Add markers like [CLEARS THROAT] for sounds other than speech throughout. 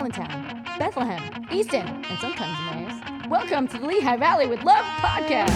Allentown, Bethlehem, Easton, and sometimes Emmaus. Welcome to the Lehigh Valley with Love podcast.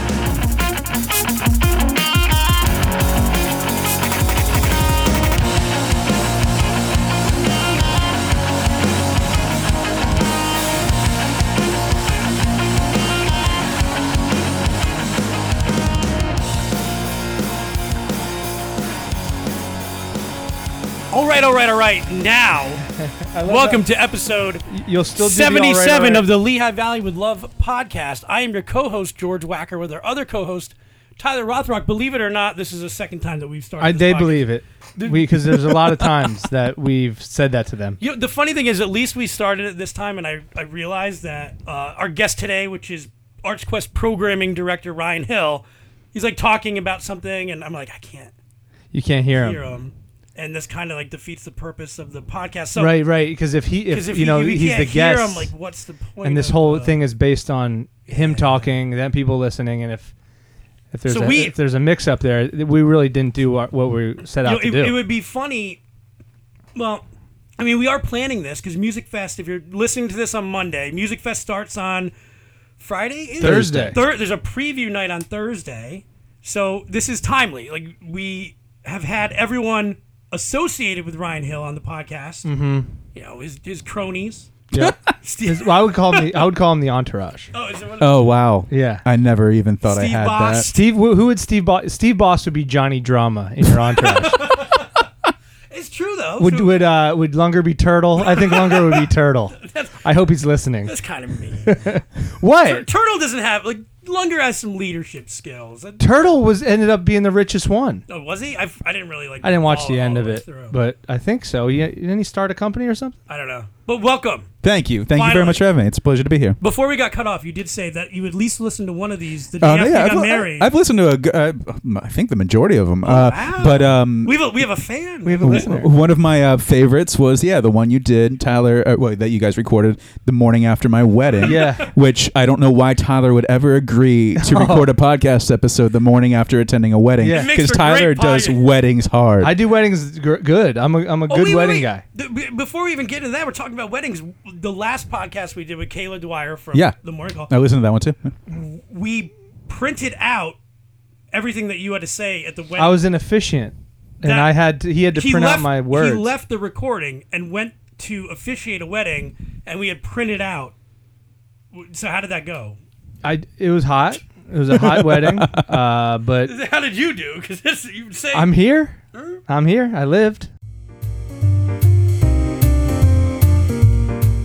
All right, all right, all right. Now, [LAUGHS] welcome to episode You'll still do the all right, 77 all right. of the Lehigh Valley with Love podcast. I am your co-host George Wacker with our other co-host Tyler Rothrock. Believe it or not, this is the second time that we've started. I they podcast. believe it because there's a lot of [LAUGHS] times that we've said that to them. You know, the funny thing is, at least we started it this time, and I, I realized that uh, our guest today, which is ArtsQuest programming director Ryan Hill, he's like talking about something, and I'm like, I can't You can't hear hear him. him, and this kind of like defeats the purpose of the podcast. So, Right, right. Because if he, if, if you know, you, he's the guest, him, like, what's the point? and this whole uh, thing is based on him talking, then people listening, and if if there's So a, we- if there's a mix up there, we really didn't do our, what we set you out know, to it, do. it would be funny. Well, I mean, we are planning this because Musikfest. If you're listening to this on Monday, Musikfest starts on Friday. Thursday. Thur- there's a preview night on Thursday, so this is timely. Like we have had everyone associated with Ryan Hill on the podcast. Mm-hmm. You know, his his cronies. yeah. [LAUGHS] Steve, well, I would call him the I would call him the entourage. oh, is it one- Oh wow! Yeah. I never even thought Steve I had Boss. that. Steve, who who would Steve Boss? Steve Boss would be Johnny Drama in your entourage. [LAUGHS] it's true though. would So would uh would Lunger be Turtle? I think Lunger would be [LAUGHS] Turtle. I hope he's listening. that's kind of mean. What? Turtle doesn't have like Lunger has some leadership skills. Turtle was ended up being the richest one. Oh, was he? I, I didn't really like. I didn't watch the end of it, through. but I think so. He, didn't he start a company or something? I don't know. But welcome. Thank you, thank you Finally. very much for having me. It's a pleasure to be here. Before we got cut off, you did say that you at least listened to one of these the day Uh, after yeah, you got I've, married. I've listened to a, g- uh, I think the majority of them. uh, Oh, wow. But um, we have a we have a fan. We have a w- listener. one of my uh, favorites was yeah the one you did Tyler uh, well, that you guys recorded the morning after my wedding. Yeah. Which I don't know why Tyler would ever agree to [LAUGHS] record a podcast episode the morning after attending a wedding. Yeah. It makes Because for Tyler great does podcast. weddings hard. I do weddings gr- good. I'm a I'm a Oh, good wait, wait, wedding wait. guy. The- b- before we even get into that, we're talking about weddings. The last podcast we did with Kayla Dwyer from Yeah. the Morning Call, I listened to that one too. we printed out everything that you had to say at the wedding. I was inefficient, and That- I had to, he had to he print left, out my words. He left the recording and went to officiate a wedding, and we had printed out. So how did that go? I it was hot. It was a hot [LAUGHS] wedding, uh, but [LAUGHS] How did you do? Because you say I'm here. I'm here. I lived.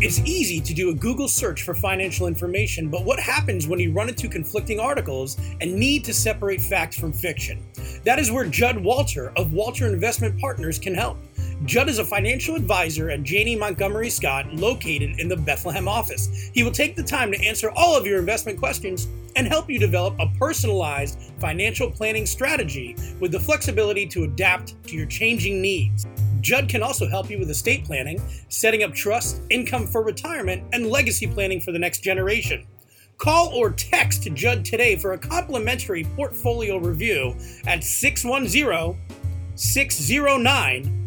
It's easy to do a Google search for financial information, but what happens when you run into conflicting articles and need to separate fact from fiction? That is where Judd Walter of Walter Investment Partners can help. Judd is a financial advisor at Janney Montgomery Scott, located in the Bethlehem office. He will take the time to answer all of your investment questions and help you develop a personalized financial planning strategy with the flexibility to adapt to your changing needs. Judd can also help you with estate planning, setting up trust, income for retirement, and legacy planning for the next generation. Call or text Judd today for a complimentary portfolio review at 610 609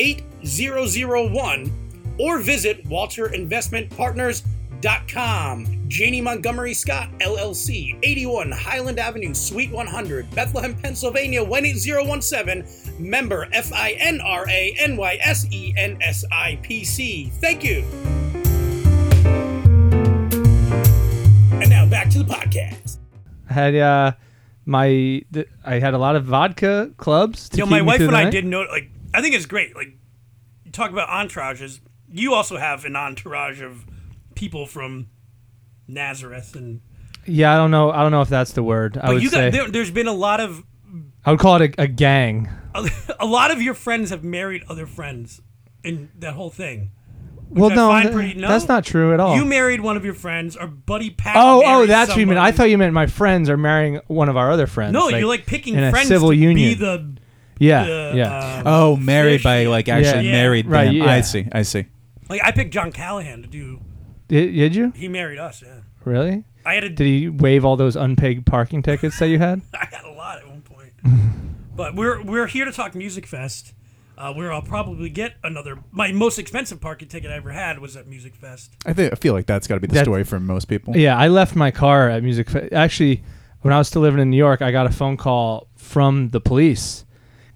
8001 or visit walterinvestmentpartners.com. Janney Montgomery Scott, LLC, 81 Highland Avenue, Suite 100, Bethlehem, Pennsylvania, 18017. Member FINRA NYSE NSIPC. Thank you. And now back to the podcast. I had uh my th- I had a lot of vodka clubs. To You know, keep my me wife through and the I night. did know, like, I think it's great. Like, you talk about entourages. You also have an entourage of people from Nazareth, and Yeah, I don't know. I don't know if that's the word. I would you say there, there's been a lot of I would call it a, a gang. [LAUGHS] a lot of your friends have married other friends in that whole thing. Well, no, th- pretty- no? that's not true at all. You married one of your friends, or Buddy Pat. oh, oh, that's what you meant. I thought you meant my friends are marrying one of our other friends. No, you're like picking in a friends civil to union. be the yeah, the, yeah. uh, Oh, married by like actually Yeah. married Right, them. yeah. I see. I see. like I picked John Callahan to do. did, did you He married us. Yeah, really? I had a Did he waive all those unpaid parking tickets that you had? [LAUGHS] I had a lot at one point. [LAUGHS] but we're we're here to talk Musikfest. uh, where I'll probably get another. My most expensive parking ticket I ever had was at Musikfest. I think I feel like that's got to be the That- story for most people. Yeah, I left my car at Music. Fe- Actually, when I was still living in New York, I got a phone call from the police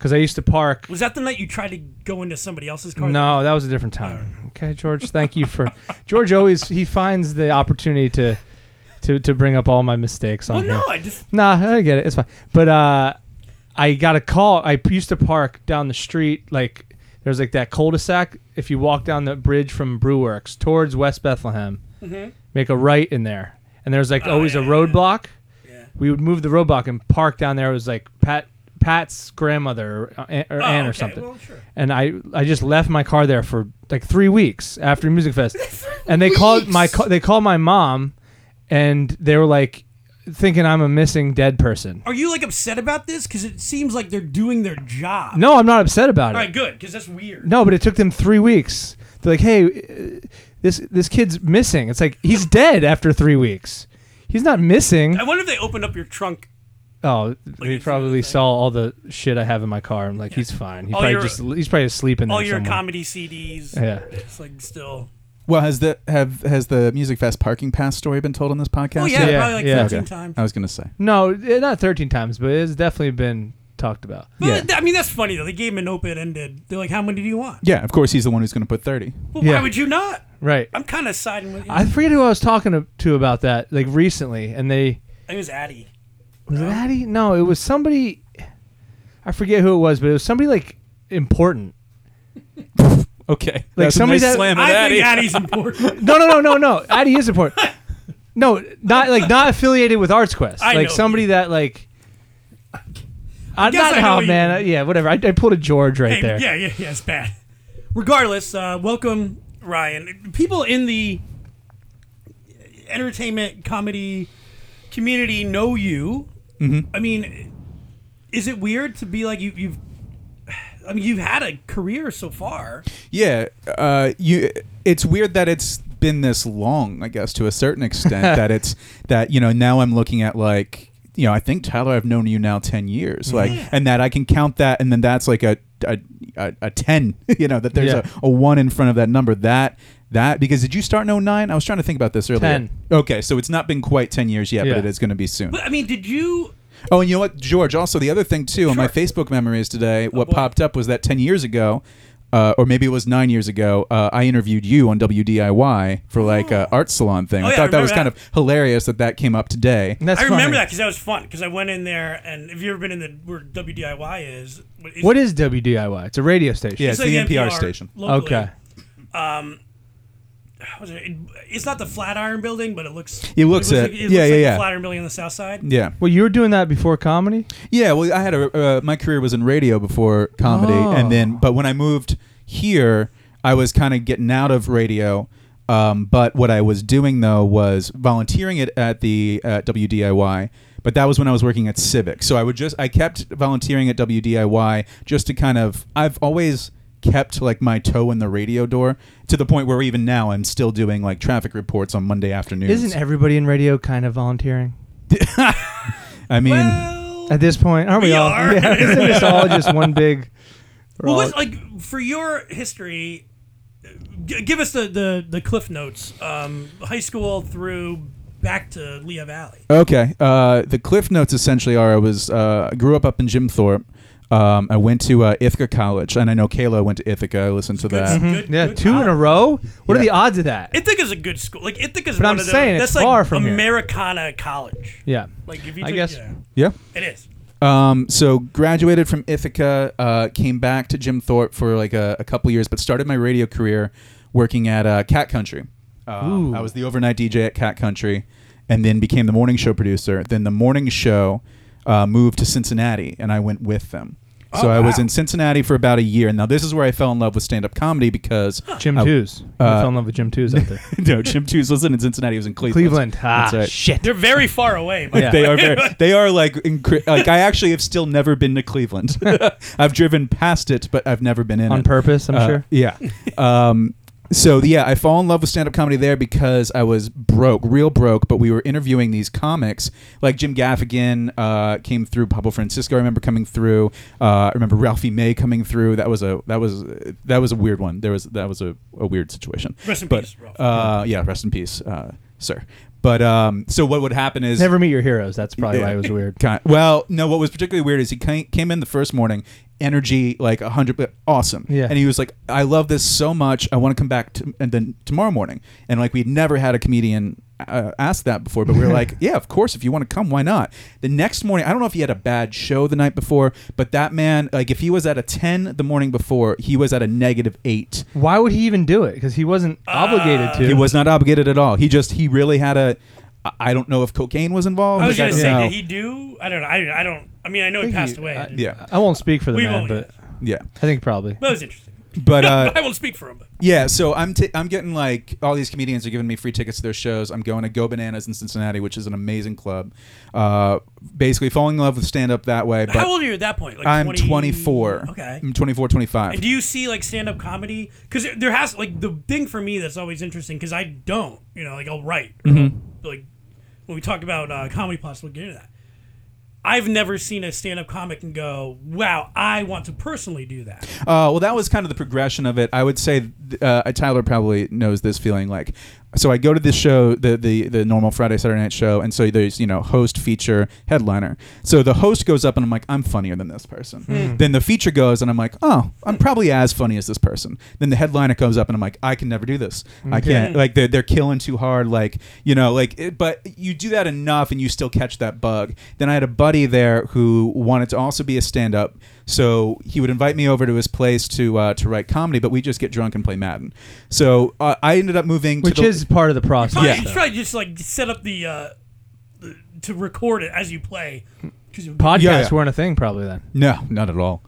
because I used to park. Was that the night you tried to go into somebody else's car? No, that was a different time. Okay, George, thank you for. [LAUGHS] George always he finds the opportunity to, to to bring up all my mistakes on Well, here. no, I just. Nah, I get it. It's fine. But uh, I got a call. I used to park down the street. Like there's like that cul-de-sac. If you walk down the bridge from Brewworks towards West Bethlehem, make a right in there, and there's like always Mm-hmm. yeah, a roadblock. Yeah. We would move the roadblock and park down there. It was like Pat Pat's grandmother or, aunt- or Oh, aunt or okay, something. well, sure. And I I just left my car there for like three weeks after Music [LAUGHS] Fest, and they called my ca- they called my mom, and they were like thinking I'm a missing dead person. Are you like upset about this? Because it seems like they're doing their job. No, I'm not upset about it. All right, good. Because that's weird. No, but it took them three weeks. They're like, hey, uh, this this kid's missing. It's like he's dead after three weeks. He's not missing. I wonder if they opened up your trunk. Oh, they it's probably saw all the shit I have in my car. I'm like, he's fine. He All probably your- just he's probably asleep in there All your somewhere. comedy CDs. Yeah. It's like still. Well, has the have has the Musikfest parking pass story been told on this podcast? Oh yeah, Yeah, probably like yeah. 13 Okay. times. I was gonna say. No, eh, not 13 times, but it's definitely been talked about. Well, Yeah. th- I mean that's funny though. They gave him an open ended. They're like, "How many do you want?" Yeah, of course he's the one who's gonna put thirty. Well, Yeah. why would you not? Right. I'm kind of siding with you. I forget who I was talking to, to about that like recently, and they it was Addy. Was it Addy? No, it was somebody. I forget who it was, but it was somebody like important. [LAUGHS] Okay, Like That's a somebody nice that- slam at I Addy. think Addy's [LAUGHS] important. No, no, no, no, no. Addy is important. [LAUGHS] No, not like not affiliated with Arts Quest. I like know. somebody that like. I guess not I know how what you man. mean. yeah, whatever. I, I pulled a George right Hey, there. Yeah, yeah, yeah. It's bad. Regardless, uh, welcome, Ryan. People in the entertainment comedy community know you. Mm-hmm. I mean, is it weird to be like you, you've? I mean, you've had a career so far. Yeah, uh, you. It's weird that it's been this long. I guess to a certain extent [LAUGHS] that it's that you know now I'm looking at like you know I think Tyler I've known you now ten years like and that I can count that and then that's like a a, a, a ten [LAUGHS] you know that there's Yeah. a, a one in front of that number that that because did you start in 09? I was trying to think about this earlier. 10. Okay, so it's not been quite ten years yet, Yeah. but it is going to be soon. But I mean, did you? Oh, and you know what, George? Also, the other thing too on my Facebook memories today, what Oh, boy. popped up was that ten years ago, uh, or maybe it was nine years ago, uh, I interviewed you on WDIY for like a art salon thing. Oh, I yeah, I thought that was remember kind of hilarious that that came up today. And that's I remember funny. that because that was fun. Because I went in there, and if you've ever been in the where WDIY is, it's, What is WDIY? It's a radio station. Yeah, it's like the NPR station. locally. Okay. Was it- it- it's not the Flatiron Building, but it looks. It looks it it. looks Yeah, like yeah, the yeah. Flatiron Building on the south side. Yeah, Well, you were doing that before comedy. yeah. Well, I had a uh, my career was in radio before comedy, Oh. and then but when I moved here, I was kind of getting out of radio. Um, but what I was doing though was volunteering it at the uh, WDIY. But that was when I was working at Civic. So I would just I kept volunteering at WDIY just to kind of I've always kept like my toe in the radio door to the point where even now I'm still doing like traffic reports on Monday afternoons. Isn't everybody in radio kind of volunteering [LAUGHS] I mean, Well, at this point? Aren't we, We all? are. Yeah, [LAUGHS] isn't this all just one big? well, all- like for your history, g- give us the the, the cliff notes. Um, high school through back to Lehigh Valley. Okay. Uh, the cliff notes essentially are: I was uh, I grew up up in Jim Thorpe. Um, I went to uh, Ithaca College, and I know Kayla went to Ithaca. I listened to Good- that. good- yeah, good two in a row. What are the odds of that? Ithaca's a good school. Like Ithaca's But one I'm of the saying it's that's like far from here. Americana College. yeah, Like if you I took- guess- yeah, Yeah. it is. Um, so graduated from Ithaca, uh, came back to Jim Thorpe for like a, a couple years, but started my radio career working at uh, Cat Country. Um, Ooh. I was the overnight DJ at Cat Country, and then became the morning show producer. Then the morning show uh, moved to Cincinnati, and I went with them. So Oh, I was wow. in Cincinnati for about a year. And now this is where I fell in love with stand-up comedy because Jim I- Twos. uh, I fell in love with Jim Tews out there. [LAUGHS] no, Jim Tews wasn't in Cincinnati. He was in Cleveland. Cleveland. Ah, That's right. shit. They're very far away. Yeah. They are very, [LAUGHS] they are like incre- like I actually have still never been to Cleveland. [LAUGHS] I've driven past it, but I've never been in On it. purpose, I'm Uh, sure. Yeah. Um, so yeah, I fall in love with stand up comedy there because I was broke, real broke. But we were interviewing these comics, like Jim Gaffigan uh, came through, Pablo Francisco. I remember coming through. Uh, I remember Ralphie May coming through. That was a that was that was a weird one. There was that was a, a weird situation. Rest in but, peace, Ralph. Uh, yeah, rest in peace, uh, sir. But um, so what would happen is Never meet your heroes. That's probably why it was weird. Kind well, no. What was particularly weird is he came, came in the first morning, energy like a hundred, awesome. Yeah. And he was like, "I love this so much. I want to come back to, and then tomorrow morning." And like we'd never had a comedian uh, ask that before, but we were like, [LAUGHS] "Yeah, of course. If you want to come, why not?" The next morning, I don't know if he had a bad show the night before, but that man, like, if he was at a ten the morning before, he was at a negative eight. Why would he even do it? Because he wasn't obligated to. He was not obligated at all. He just he really had a. I- I don't know if cocaine was involved. I was gonna say, don't know. did he do? I don't know. I, I don't. I mean, I know he passed away. I, Yeah. I won't speak for the We man, won't, but yeah, I think probably. But it was interesting. But [LAUGHS] uh, I won't speak for him. Yeah, so I'm t- I'm getting like all these comedians are giving me free tickets to their shows. I'm going to Go Bananas in Cincinnati, which is an amazing club. Uh, basically, falling in love with stand up that way. But how old are you at that point? Like I'm 20 24. Okay. I'm 24, 25. And do you see like stand up comedy? Because there has like the thing for me that's always interesting because I don't, you know, like I'll write Mm-hmm. Like when we talk about uh, comedy plus, we'll get into that. I've never seen a stand up comic and go, "Wow, I want to personally do that." Uh, well, that was kind of the progression of it. I would say uh, Tyler probably knows this feeling. Like, so I go to this show, the the the normal Friday Saturday night show, and so there's you know host, feature, headliner. So the host goes up, and I'm like, I'm funnier than this person. Hmm. Hmm. Then the feature goes, and I'm like, oh, I'm probably as funny as this person. Then the headliner comes up, and I'm like, I can never do this. I can't. Like they're they're killing too hard. Like you know, like it, but you do that enough, and you still catch that bug. Then I had a buddy there who wanted to also be a stand up. So he would invite me over to his place to uh, to write comedy, but we just get drunk and play Madden. So uh, I ended up moving, Which to the, is part of the process. Probably, Yeah. you try to just like set up the, uh, the to record it as you play. Podcasts Yeah, yeah. weren't a thing probably then. no, not at all.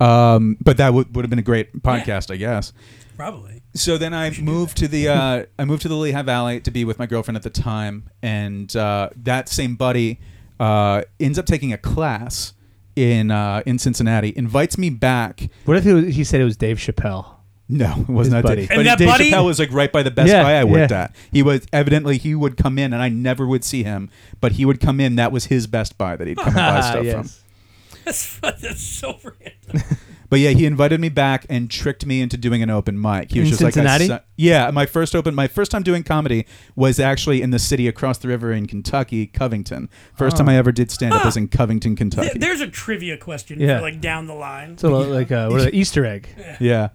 Um, but that would would have been a great podcast, I guess. probably. So then I moved to the uh, I moved to the Lehigh Valley to be with my girlfriend at the time, and uh, that same buddy uh, ends up taking a class in uh, in Cincinnati. Invites me back. What if he, was, he said it was Dave Chappelle? No, it was His not buddy. Dave. And but that Dave buddy- Chappelle was like right by the Best Yeah, Buy I worked yeah. at. He was evidently he would come in, and I never would see him, but he would come in. That was his Best Buy that he'd come and buy [LAUGHS] stuff from. yes. That's [LAUGHS] that's so random. [LAUGHS] But yeah, he invited me back and tricked me into doing an open mic. He was In just like, Cincinnati? su- yeah, my first open, my first time doing comedy was actually in the city across the river in Kentucky, Covington. First Oh. time I ever did stand up was in Covington, There- Kentucky. There's a trivia question Yeah. for like down the line. So like uh, what are the Easter egg? yeah.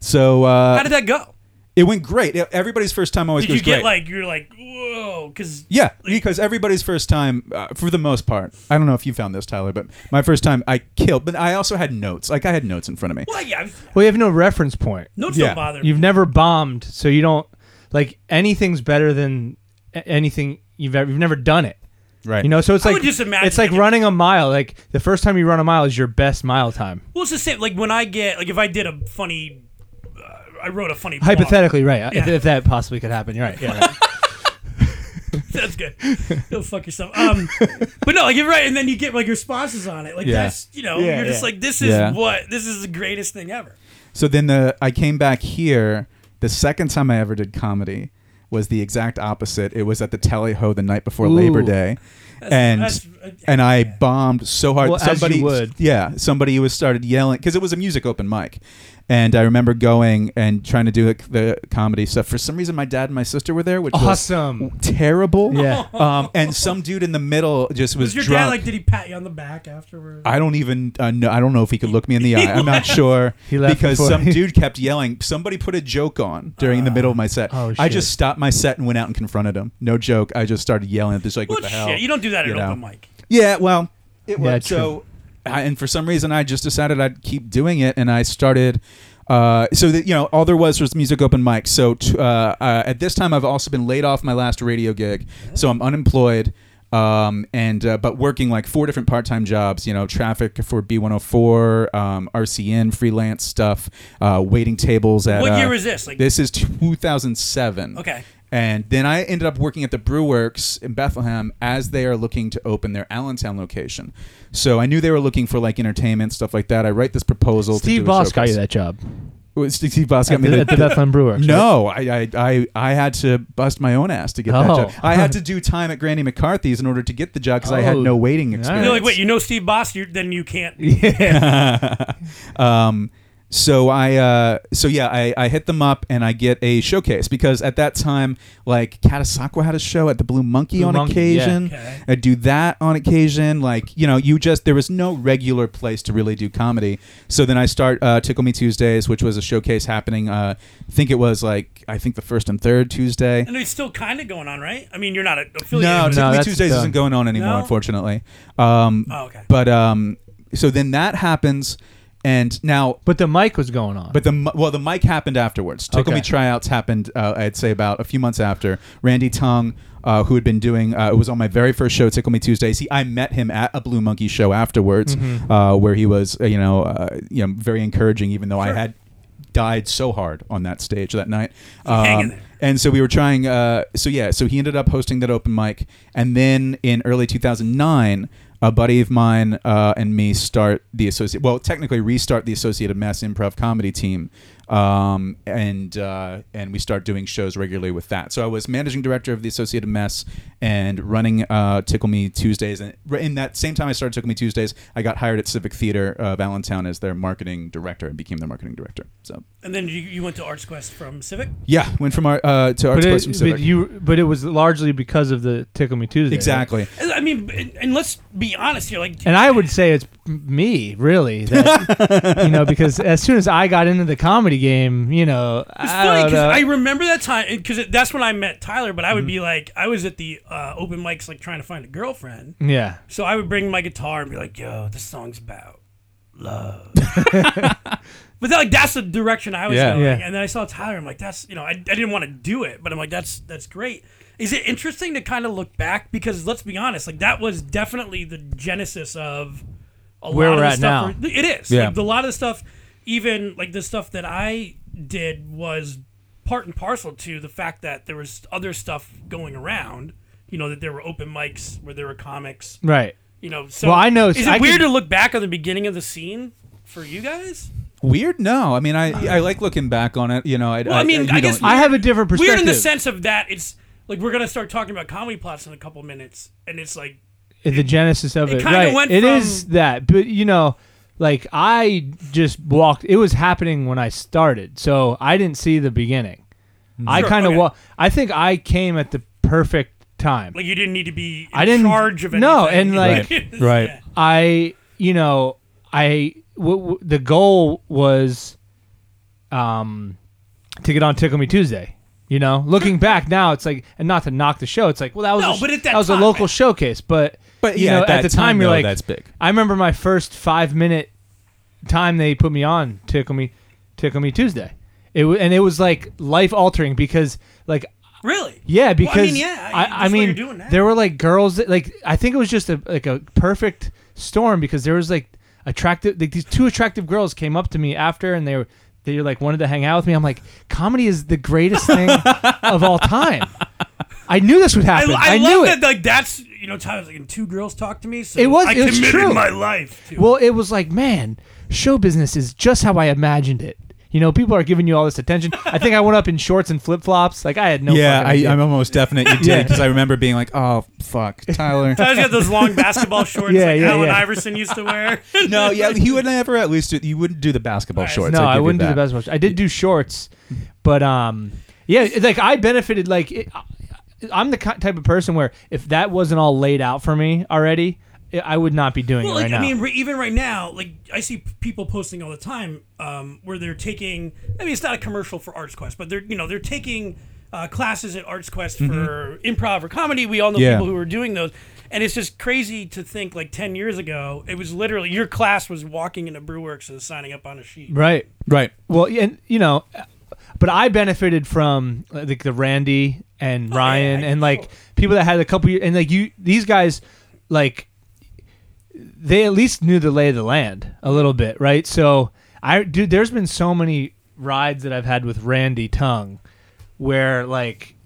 So uh, How did that go? It went great. Everybody's first time always Did goes you get great. like you're like whoa? Because yeah, because everybody's first time, uh, for the most part, I don't know if you found this, Tyler, but my first time I killed. But I also had notes. Like I had notes in front of me. well, yeah, Well, you have no reference point. notes Yeah. don't bother. me. You've never bombed, so you don't like anything's better than a- anything you've ever. You've never done it. Right. You know, so it's I like would just imagine it's like like if- running a mile. Like the first time you run a mile is your best mile time. Well, it's the same. Like when I get like if I did a funny, I wrote a funny. blog. Hypothetically, right? If, Yeah. if that possibly could happen, you're right. Yeah, right. [LAUGHS] That's good. Go fuck yourself. Um, but no, like you're right, and then you get like responses on it. Like Yeah. that's you know Yeah, you're just yeah. like this is Yeah. what this is the greatest thing ever. So then the I came back here. The second time I ever did comedy was the exact opposite. It was at the Tally Ho the night before Ooh. Labor Day, and that's- uh, and I yeah. bombed so hard. Well, as you somebody would. yeah, somebody was started yelling because it was a music open mic, and I remember going and trying to do the, the comedy stuff. For some reason, my dad and my sister were there, which awesome. was terrible. Yeah. [LAUGHS] Um, and some dude in the middle just was, Was your drunk. dad like? Did he pat you on the back afterwards? I don't even uh, know. I don't know if he could look me in the [LAUGHS] eye. I'm not sure [LAUGHS] He left because before some dude kept yelling. Somebody put a joke on during the middle of my set. Oh, shit. I just stopped my set and went out and confronted him. No joke. I just started yelling at this like, well, "What the hell?" you don't do that at You an know. open mic. Yeah, well, it was true. so. I, and for some reason, I just decided I'd keep doing it, and I started. Uh, so that you know, all there was was music open mic. So t- uh, uh, at this time, I've also been laid off my last radio gig, so I'm unemployed. Um, and uh, but working like four different part-time jobs, you know, traffic for B104, um, RCN, freelance stuff, uh, waiting tables at. What uh, year was this? Like This is 2007. okay. And then I ended up working at the Brewworks in Bethlehem as they are looking to open their Allentown location. So I knew they were looking for like entertainment stuff like that. I write this proposal. to Steve Boss got you that job. Steve Boss got At me the, the, at the Bethlehem Brewers. [LAUGHS] right? No, I, I I I had to bust my own ass to get that Oh. job. I had to [LAUGHS] do time at Granny McCarthy's in order to get the job because I had Oh, no waiting nice. experience. You're like, wait, you know Steve Boss? You, then you can't. [LAUGHS] Yeah. um, so I, uh, so yeah, I, I hit them up and I get a showcase because at that time, like Catasauqua had a show at the Blue Monkey Blue on Monkey, occasion. yeah. Okay. I do that on occasion. Like you know, you just there was no regular place to really do comedy. So then I start uh, Tickle Me Tuesdays, which was a showcase happening. Uh, I think it was like I think the first and third Tuesday. And it's still kind of going on, right? I mean, you're not affiliated. No, with Tickle Me Tuesdays done. isn't going on anymore, No? unfortunately. Um, Oh, okay. But um, so then that happens, and now But the mic was going on. but the well, the mic happened afterwards. Tickle Me tryouts happened. Uh, I'd say about a few months after. Randy Tung, uh, who had been doing, uh, it was on my very first show, Tickle Me Tuesdays. He, I met him at a Blue Monkey show afterwards, Mm-hmm. uh, where he was, uh, you know, uh, you know, very encouraging, even though I had died so hard on that stage that night. hang Um, there. and so we were trying. Uh, so yeah, so he ended up hosting that open mic, and then in early 2009, a buddy of mine uh, and me start the associate. Well, technically restart the Associated Mess Improv Comedy team, um, and uh, and we start doing shows regularly with that. So I was managing director of the Associated Mess and running uh, Tickle Me Tuesdays. And in that same time I started Tickle Me Tuesdays, I got hired at Civic Theater uh, Allentown as their marketing director and became their marketing director. So And then you, you went to Arts Quest from Civic. yeah, went from our uh, to Arts but, Quest it, from Civic. but you, but it was largely because of the Tickle Me Tuesday. right? Exactly. I mean, and, and let's be honest here. Like, And I would say it's me, really. That, you know, because as soon as I got into the comedy game, you know, It's I funny because. I remember that time because that's when I met Tyler. But I Mm-hmm. would be like, I was at the uh, open mics, like trying to find a girlfriend. yeah. So I would bring my guitar and be like, "Yo, this song's about love." [LAUGHS] [LAUGHS] but that, like that's the direction I was Yeah. going. Yeah. And then I saw Tyler. I'm like, "That's you know, I, I didn't want to do it, but I'm like, that's that's great." Is it interesting to kind of look back because let's be honest, like that was definitely the genesis of a Where lot we're of the at stuff. now. we're- It is. Yeah. Like, a lot of the stuff, even like the stuff that I did was part and parcel to the fact that there was other stuff going around. You know that there were open mics where there were comics. Right. You know, so Well, I know- Is it I weird could- to look back on the beginning of the scene for you guys? Weird? No. I mean, I I like looking back on it. You know, I, Well, I mean, you I guess don't- I have a different perspective. Weird in the sense of that it's like we're gonna start talking about Comedy Platz in a couple minutes, and it's like the genesis of it it, right? went It from- is that, but you know, like I just walked. It was happening when I started, so I didn't see the beginning. I kind of okay. wa- I think I came at the perfect time. like you didn't need to be in I didn't- charge of anything. no, and, [LAUGHS] like- Right. [LAUGHS] Yeah. I, you know, I w- w- the goal was, um, to get on Tickle Me Tuesday. You know, looking back now, it's like, and not to knock the show, it's like, well, that was No, a, but at that was a time- local showcase, but But you yeah, know, at at, the time, time, you're though, like, that's big. I remember my first five minute time they put me on Tickle Me, Tickle Me Tuesday. It w- and it was like life altering because like Really? yeah, Well, I because mean, yeah, I, that's I what mean, you're doing now. there were like girls that like I think it was just a like a perfect storm because there was like attractive like these two attractive girls came up to me after and they were they were like wanted to hang out with me. I'm like, comedy is the greatest thing [LAUGHS] of all time. I knew this would happen. I, I, love knew that. it. Like that's you know, Tyler's like, and two girls talk to me. So It was- I it was committed true. my life. To Well, it was like, man, show business is just how I imagined it. You know, people are giving you all this attention. I think I went up in shorts and flip flops. Like I had no. yeah, I, I'm almost definite you [LAUGHS] did because I remember being like, "Oh fuck, [LAUGHS] Tyler." Tyler's got those long basketball [LAUGHS] shorts Yeah, like yeah, Allen yeah. Iverson used to wear. no, yeah, he would never at least do, you wouldn't do the basketball Right. shorts. no, I, I wouldn't do the that. basketball. I did do shorts, but um, yeah, like I benefited. Like it, I'm the type of person where if that wasn't all laid out for me already, I- would not be doing Well, it like, right I mean, re- even right now, like I see people posting all the time um, where they're taking. I mean, it's not a commercial for Arts Quest, but they're you know they're taking uh, classes at Arts Quest for improv or comedy. We all know Yeah. people who are doing those, and it's just crazy to think like ten years ago, it was literally your class was walking into Brewworks and signing up on a sheet. right. Right. Well, and you know, but I benefited from uh, like the Randy and Ryan Oh, yeah, and like people that had a couple years and like you these guys like they at least knew the lay of the land a little bit, right? So I dude, there's been so many rides that I've had with Randy Tongue where like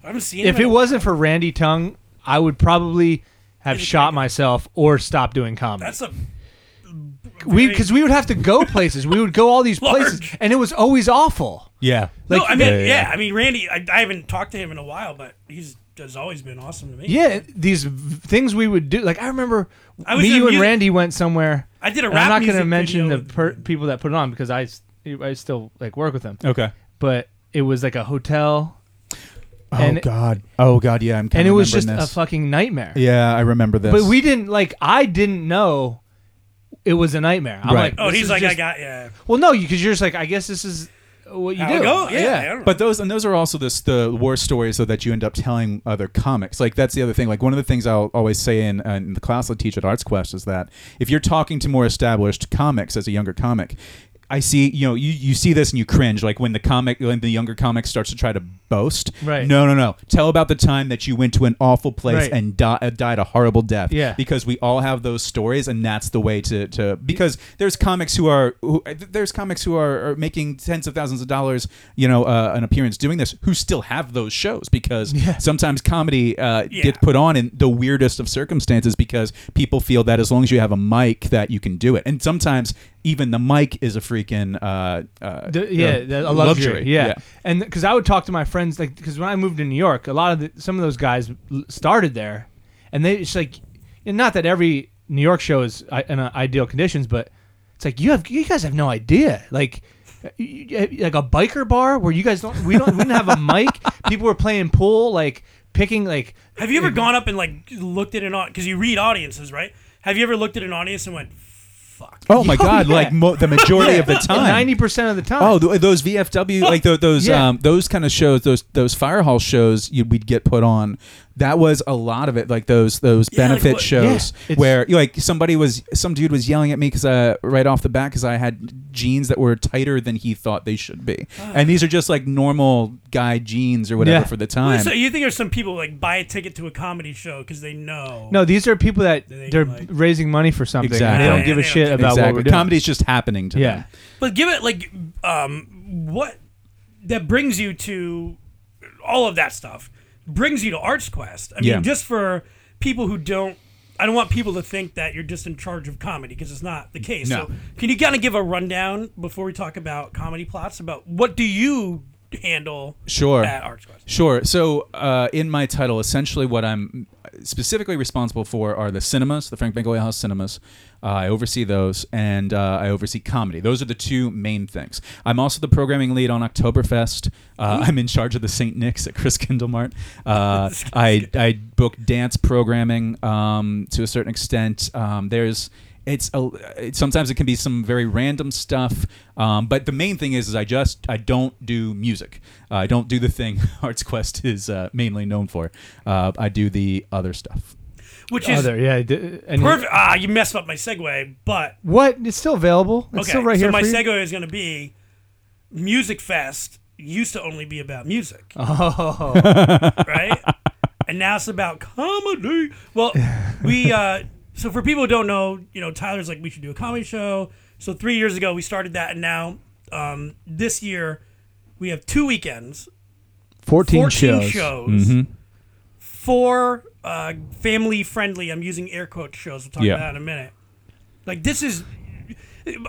if it wasn't for Randy Tongue, I would probably have shot myself or stopped doing comedy. That's a we because we would have to go [LAUGHS] places. We would go all these places, and it was always awful. Yeah. no, like- I mean, Yeah, yeah, yeah, yeah. I mean, Randy. I, I haven't talked to him in a while, but he's has always been awesome to me. Yeah, these v- things we would do. Like I remember, I was me, in you, and Randy went somewhere. I did a rap. I'm not gonna mention the per- people that put it on because I, I still like work with them. Okay. But it was like a hotel, Oh And- God. Oh God. Yeah. I'm. and it was just remembering a fucking nightmare. Yeah, I remember this. But we didn't like. I didn't know it was a nightmare. I'm Right. like, Oh, this he's is like, I just- got yeah. Well, no, because you're just like, I guess this is what you I'll do. go. Yeah, I don't know. But those and those are also this the war stories though that you end up telling other comics. Like that's the other thing. Like one of the things I'll always say in, uh, in the class I teach at Arts Quest is that if you're talking to more established comics as a younger comic. I see, you know, you, you see this and you cringe, like when the comic, when the younger comic starts to try to boast. Right. No, no, no. Tell about the time that you went to an awful place Right. and di- uh, died a horrible death. Yeah. Because we all have those stories, and that's the way to, to because there's comics who are who, there's comics who are, are making tens of thousands of dollars, you know, uh, an appearance doing this, who still have those shows because Yeah. sometimes comedy uh, Yeah. gets put on in the weirdest of circumstances because people feel that as long as you have a mic that you can do it, and sometimes even the mic is a freaking uh, uh, The- yeah, uh, the- a luxury. Yeah, and because I would talk to my friends, like, because when I moved to New York, a lot of the, some of those guys started there, and they it's like, and not that every New York show is in uh, ideal conditions, but it's like you have you guys have no idea, like. y- y- Like a biker bar where you guys don't, we don't, we didn't have a [LAUGHS] mic. People were playing pool, like picking, like Have you ever gone up and like looked at an audience because you read audiences, right? Have you ever looked at an audience and went, "Fuck"? Oh my [LAUGHS] Oh, God! yeah. Like mo- the majority of the [LAUGHS] time, ninety percent of the time. Oh, th- those VFW, like th- those Yeah. um, those kind of shows, those those fire hall shows, you, we'd get put on. That was a lot of it, like those those Yeah, like benefit what- shows Yeah, where like somebody was some dude was yelling at me because uh, right off the bat because I had jeans that were tighter than he thought they should be, and these are just like normal guy jeans or whatever Yeah. for the Well, time. So you think there's some people like buy a ticket to a comedy show because they know? no, these are people that They they're like- raising money for something. and Exactly. they don't Yeah, give a they don't shit give a about what exactly, we're doing. comedy's just happening to Yeah. them. But give it like um what that brings you to all of that stuff brings you to Arts Quest. I mean, Yeah. just for people who don't. I don't want people to think that you're just in charge of comedy because it's not the case. No. So, can you kind of give a rundown before we talk about Comedy Platz about what do you handle Sure. at Quest? Sure. So, uh, in my title, essentially what I'm specifically responsible for are the cinemas, the Frank Banko Alehouse cinemas. Uh, I oversee those, and uh, I oversee comedy. Those are the two main things. I'm also the programming lead on Oktoberfest. Uh, I'm in charge of the St. Nick's at Christkindlmarkt. [LAUGHS] Uh, I, I book dance programming um, to a certain extent. Um, there's it's a, it, sometimes it can be some very random stuff um, but the main thing is, is i just i don't do music uh, i don't do the thing [LAUGHS] arts quest is uh, mainly known for uh, i do the other stuff Which is Other, yeah. d- And perfect. Ah, you messed up my segue, but What? It's still available. It's okay. still right here. so here my for you. segue is going to be Musikfest used to only be about music. [LAUGHS] Oh, right? and now it's about comedy. Well, we uh so for people who don't know, you know, Tyler's like we should do a comedy show. So three years ago we started that, and now um this year we have two weekends, 14, 14 shows. shows, four uh, family friendly. I'm using air quote shows. We'll talk Yeah. about that in a minute. Like this is.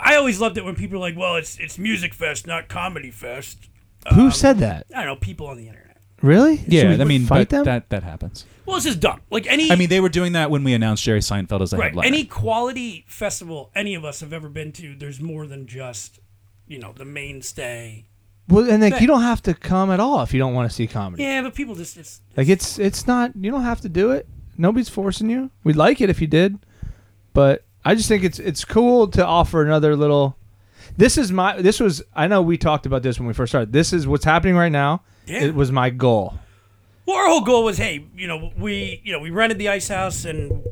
I always loved it when people are like, "Well, it's it's Musikfest, not comedy fest." Who said that? I don't know people on the internet. Really? Yeah we i mean fight but them. that that happens Well, it's just dumb. Like any. i mean they were doing that when we announced jerry seinfeld as a Right. headliner Any quality festival any of us have ever been to, there's more than just, you know, the mainstay. well, and like you don't have to come at all if you don't want to see comedy. Yeah, but people just it's Like it's it's not. You don't have to do it. Nobody's forcing you. We'd like it if you did, but I just think it's it's cool to offer another little. This is my. This was. I know we talked about this when we first started. This is what's happening right now. Yeah. It was my goal. Well, our whole goal was, hey, you know, we you know we rented the ice house and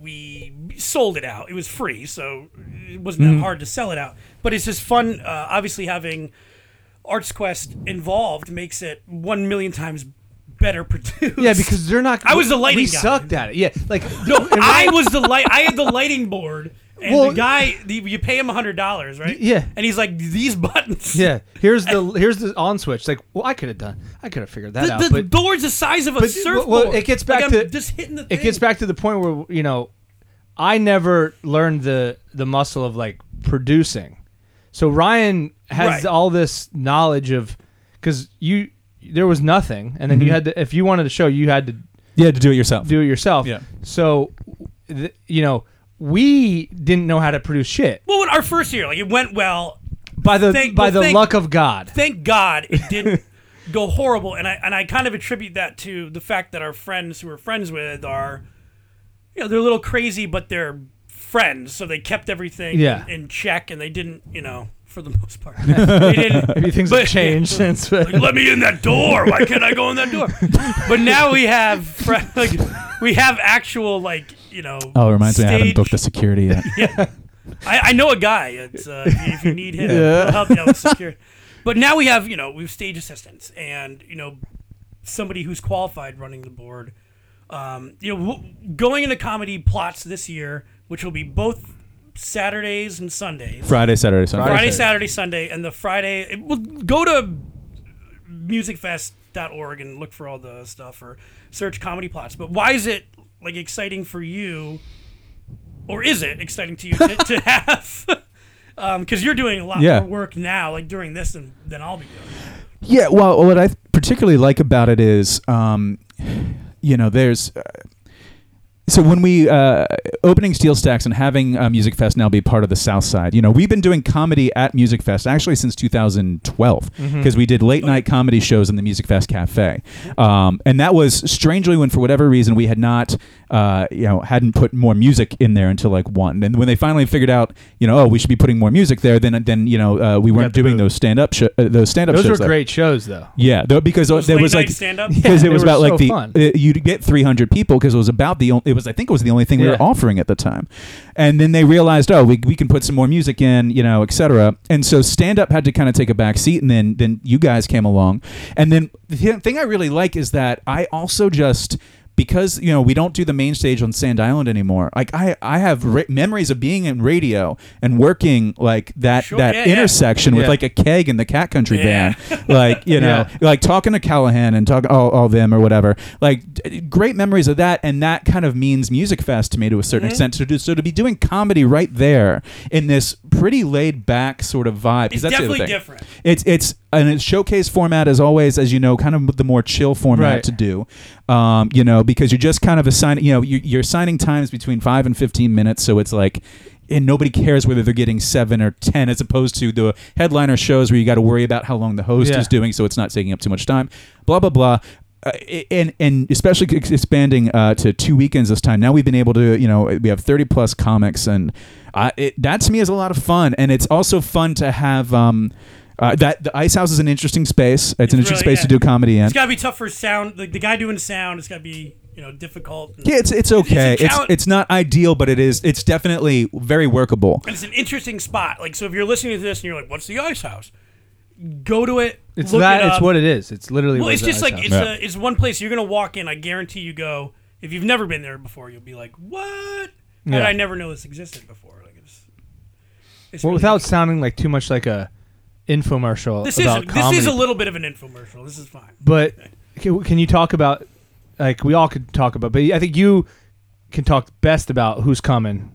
we sold it out. It was free, so it wasn't Mm-hmm. that hard to sell it out. But it's just fun. Uh, obviously, having Arts Quest involved makes it one million times better produced. Yeah, because they're not. I was the lighting We guy. sucked at it. Yeah, like [LAUGHS] no, I was the light. I had the lighting board. And Well- the guy, the, you pay him hundred dollars, right? Yeah. And he's like, these buttons. Yeah, [LAUGHS] here's the here's the on switch. Like, well, I could have done, I could have figured that The, out. the but board's the size of a but- surfboard. well, it gets Like, back I'm to- just hitting the. Thing. it gets back to the point where you know, I never learned the the muscle of like producing. So Ryan has Right. all this knowledge of because you there was nothing, and then Mm-hmm. you had to if you wanted to show you had to Yeah, to do it yourself. do it yourself. Yeah. So th- you know we didn't know how to produce shit Well, in our first year, like it went well. by the Thank- by well, the thank- luck of God. Thank God it [LAUGHS] didn't go horrible, and I and I kind of attribute that to the fact that our friends who we're friends with are, you know, they're a little crazy, but they're friends, so they kept everything Yeah. in check, and they didn't, you know, for the most part, [LAUGHS] they didn't. [LAUGHS] Maybe things But- have changed [LAUGHS] since. Like, let me in that door. Why can't I go in that door? But now we have fri like we have actual like you know. Oh, it reminds me, I haven't stage- booked the security yet. yeah. I, I know a guy. It's, uh, if, you, if you need him, Yeah. he'll help you out with security. But now we have, you know, we have stage assistants and, you know, somebody who's qualified running the board. Um, you know, w- going into Comedy Platz this year, which will be both Saturdays and Sundays. Friday, Saturday, Sunday. Friday, Saturday. Sunday, and the Friday. It, well, go to musikfest.org and look for all the stuff or search Comedy Platz. But why is it like exciting for you, or is it exciting to you to, to [LAUGHS] have? [LAUGHS] Because you're doing a lot Yeah. more work now, like during this, than, than I'll be doing. Yeah, well, what I particularly like about it is, um, you know, there's. Uh, so when we uh, opening Steel Stacks and having uh, Musikfest now be part of the South Side, you know, we've been doing comedy at Musikfest actually since 2012 because we did late night comedy shows in the Musikfest Cafe, um, and that was strangely when for whatever reason we had not, uh, you know, hadn't put more music in there until like one, and when they finally figured out, you know, oh, we should be putting more music there, then then you know uh, we weren't the doing those stand up sh- uh, those stand up shows Those shows. were there. great shows, though. Yeah, though, because Those there late was night like stand-up? [LAUGHS] because Yeah, it was they were about like the fun. uh, you'd get 300 people because it was about the only, it was I think it was the only thing we were offering at the time, and then they realized oh we, we can put some more music in you know etc. And so stand up had to kind of take a back seat, and then then you guys came along, and then the thing I really like is that I also just because you know we don't do the main stage on Sand Island anymore. Like I, I have ra- memories of being in radio and working like that Sure, that yeah, yeah. intersection with Yeah. like a keg in the Cat Country Yeah. van, like you [LAUGHS] know, Yeah. like talking to Callahan and talking all, all them or whatever. Like d- great memories of that, and that kind of means Musikfest to me to a certain Mm-hmm. extent. To do so to be doing comedy right there in this pretty laid back sort of vibe. It's that's the other definitely thing. different. It's it's and it's showcase format as always, as you know, kind of the more chill format Right. to do. Um, you know, because you're just kind of assigning, you know, you're, you're assigning times between five and fifteen minutes, so it's like. And nobody cares whether they're getting seven or ten, as opposed to the headliner shows where you got to worry about how long the host Yeah. is doing, so it's not taking up too much time. Blah blah blah. Uh, and and especially expanding uh, to two weekends this time. Now we've been able to, you know, we have thirty plus comics, and uh, it, that to me is a lot of fun. And it's also fun to have. Um, uh, that the ice house is an interesting space. It's, an interesting really- space to do comedy in. It's got to be tough for sound. The, the guy doing sound, it's got to be you know difficult. Yeah, it's it's okay. It's It's challenge. it's not ideal, but it is. It's definitely very workable. and it's an interesting spot. Like so, if you're listening to this and you're like, "What's the ice house?" Go to it. It's look that. It it's what it is. It's literally. Well, it's just like House it's. Yeah. a, it's one place you're gonna walk in. I guarantee you go. If you've never been there before, you'll be like, "What? How did Yeah. I never know this existed before?" Like it's. it's well, really without neat. sounding like too much like a infomercial this is about this is a little bit of an infomercial. This is fine. But can, can you talk about like we all could talk about, but I think you can talk best about who's coming.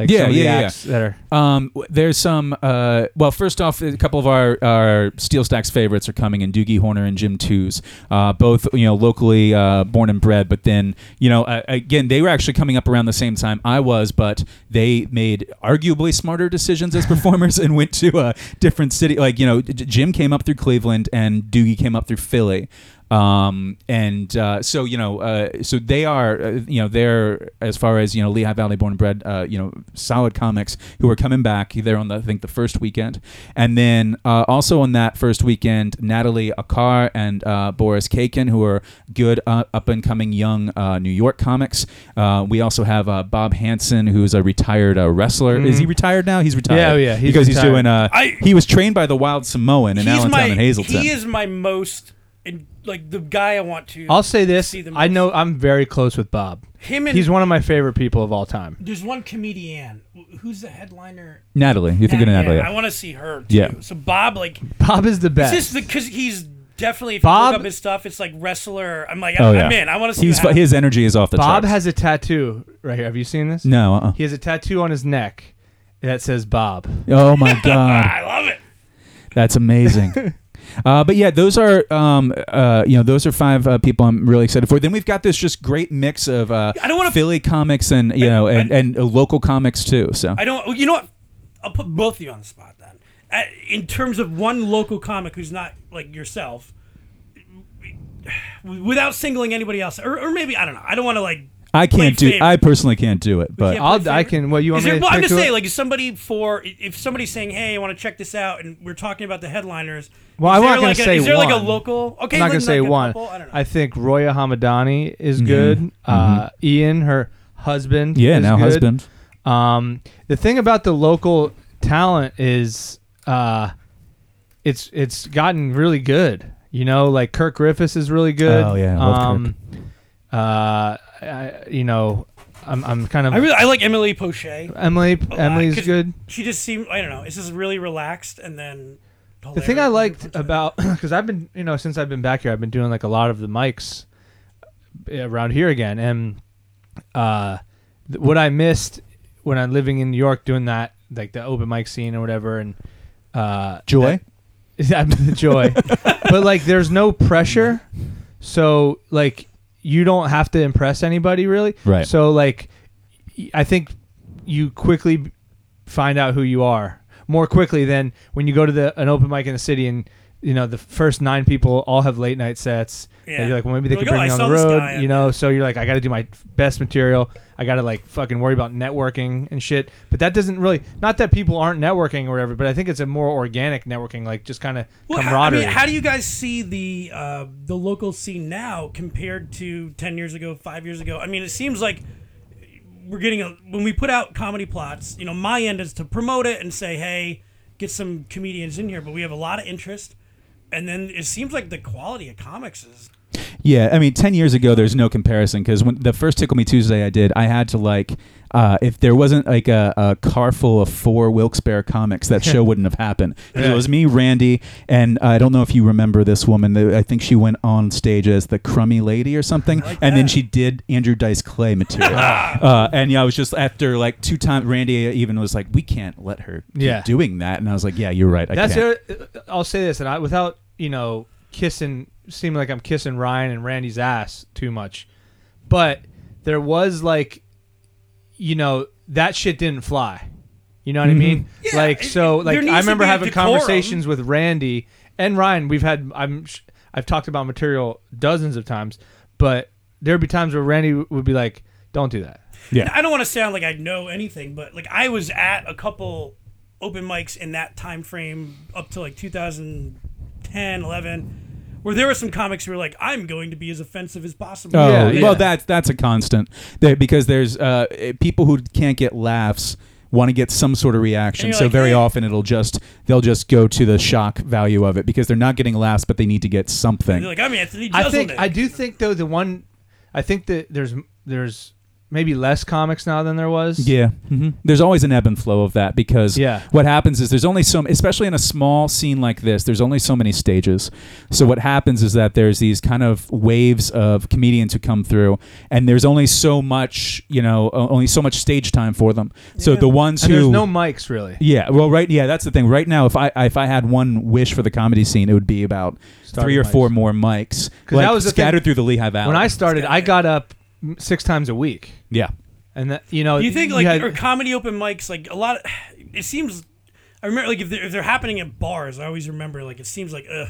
Like Yeah, some of the yeah, yeah, that are. Um, there's some. Uh, well, first off, a couple of our, our Steel Stacks favorites are coming in. Doogie Horner and Jim Tews, uh, both you know locally uh, born and bred. But then you know uh, again, they were actually coming up around the same time I was, but they made arguably smarter decisions as [LAUGHS] performers and went to a different city. Like you know, Jim came up through Cleveland and Doogie came up through Philly. Um, and uh, so you know, uh, so they are, uh, you know, they're as far as you know, Lehigh Valley born and bred, uh, you know, solid comics who are coming back. They're on the, I think the first weekend, and then uh, also on that first weekend, Natalie Akar and uh, Boris Khaykin, who are good uh, up and coming young uh, New York comics. Uh, we also have uh, Bob Hansen, who's a retired uh, wrestler. Is he retired now? He's retired. Yeah, oh, yeah, he's because he's doing. Uh, I- he was trained by the Wild Samoan in Allentown my and Hazleton. he is my most and like the guy I want to. I'll say this: see the I most. know I'm very close with Bob. him and He's one of my favorite people of all time. There's one comedian who's the headliner. Natalie, you think of Yeah, Natalie? I want to see her. Too. Yeah. So Bob, like, Bob is the best. it's just because he's definitely if Bob- you look up his stuff, it's like wrestler. I'm like, Oh I'm, yeah, I'm in. I want to see. He's what his energy is off the top. Bob charts. has a tattoo right here. Have you seen this? no. Uh-uh. He has a tattoo on his neck, that says Bob. Oh my [LAUGHS] god, I love it. that's amazing. [LAUGHS] Uh, but yeah, those are um, uh, you know those are five uh, people I'm really excited for. Then we've got this just great mix of uh, I don't wanna- Philly comics and you know and, and uh, local comics too. So I don't. You know what? I'll put both of you on the spot then. Uh, in terms of one local comic who's not like yourself, without singling anybody else, or, or maybe I don't know. I don't want to like. I can't do. favorite. I personally can't do it, but I'll, I can. What you want Is me there, to well, I'm just to saying, like, if somebody for if somebody's saying, "Hey, I want to check this out," and we're talking about the headliners. Well, I'm there not gonna like a, say Is there like a local? Okay, I'm not like, gonna say like one. couple? I don't know. I think Roya Hamadani is good. Uh, Ian, her husband. Mm-hmm. yeah, is now good. husband. Um, the thing about the local talent is, uh, it's it's gotten really good. You know, like Kirk Griffiths is really good. Oh, yeah, I love um, Uh, I, you know, I'm I'm kind of I really I like Emily Poche. Emily. a lot, Emily's 'cause good. She just seemed I don't know. It's just really relaxed, and then The thing I liked about [CLEARS THROAT] because I've been you know since I've been back here, I've been doing like a lot of the mics around here again, and uh, th- what I missed when I'm living in New York doing that like the open mic scene or whatever, and uh, Joy. that- [LAUGHS] the joy, [LAUGHS] but like there's no pressure, so like you don't have to impress anybody really, Right. So like I think you quickly find out who you are more quickly than when you go to the an open mic in the city and you know the first nine people all have late night sets. Yeah. And you're like, well, maybe they You're could like, bring "Oh, me on the road, you know. So you're like, I got to do my best material. I got to like fucking worry about networking and shit. But that doesn't really, not that people aren't networking or whatever, but I think it's a more organic networking, like just kind of Well, how, I camaraderie. mean, how do you guys see the uh, the local scene now compared to ten years ago, five years ago? I mean, it seems like we're getting a when we put out Comedy Platz. You know, my end is to promote it and say, hey, get some comedians in here. But we have a lot of interest, and then it seems like the quality of comics is. Yeah, I mean, ten years ago, there's no comparison because when the first Tickle Me Tuesday I did, I had to like, uh, if there wasn't like a, a car full of four Wilkes-Barre comics, that [LAUGHS] show wouldn't have happened. It was me, Randy, and I don't know if you remember this woman. I think she went on stage as the Crummy Lady or something, and then she did Andrew Dice Clay material. [LAUGHS] uh, and yeah, I was just after like two times. Randy even was like, "We can't let her keep Yeah. doing that," and I was like, "Yeah, you're right. I That's can't." it. I'll say this, and I without you know kissing, seeming like I'm kissing Ryan and Randy's ass too much, but there was like, you know, that shit didn't fly. You know what I mean? Yeah, like so, it- like I remember having decorum. conversations with Randy and Ryan. We've had I'm I've talked about material dozens of times, but there'd be times where Randy would be like, "Don't do that." Yeah. I don't want to sound like I know anything, but like I was at a couple open mics in that time frame up to like 2010, 11, where there were some comics who were like, "I'm going to be as offensive as possible." Oh, Yeah, yeah. well, that's that's a constant there because there's uh, eh, people who can't get laughs want to get some sort of reaction. You're So like, very "Hey." often it'll just they'll just go to the shock value of it because they're not getting laughs, but they need to get something. They're like, "I'm Anthony I think I do think though the one I think that there's there's maybe less comics now than there was. Yeah, hmm there's always an ebb and flow of that because Yeah. what happens is there's only so, especially in a small scene like this, there's only so many stages. So what happens is that there's these kind of waves of comedians who come through, and there's only so much, you know, only so much stage time for them. So the ones And who there's no mics really. yeah, well, right, yeah, that's the thing. Right now, if I if I had one wish for the comedy scene, it would be about Starting three or mics. four more mics, like that was the thing- scattered through the Lehigh Valley. When I started, I got up m- six times a week, yeah, and that you know. Do you think like had- or comedy open mics like a lot of it seems I remember like if they're, if they're happening at bars I always remember like it seems like ugh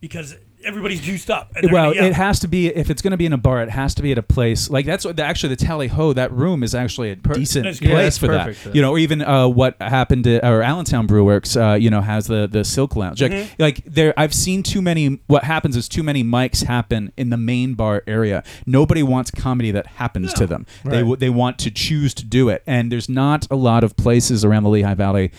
because everybody's juiced up and well, gonna yell. it has to be if it's going to be in a bar, it has to be at a place like that's what the, actually the Tally Ho. That room is actually a decent That's good. Yeah, place for perfect for that. that. You know, or even uh, what happened to or Allentown Brewworks. Uh, you know, has the the Silk Lounge. Like, Mm-hmm. like there, I've seen too many. What happens is too many mics happen in the main bar area. Nobody wants comedy that happens to them. They Right. w- they want to choose to do it, and there's not a lot of places around the Lehigh Valley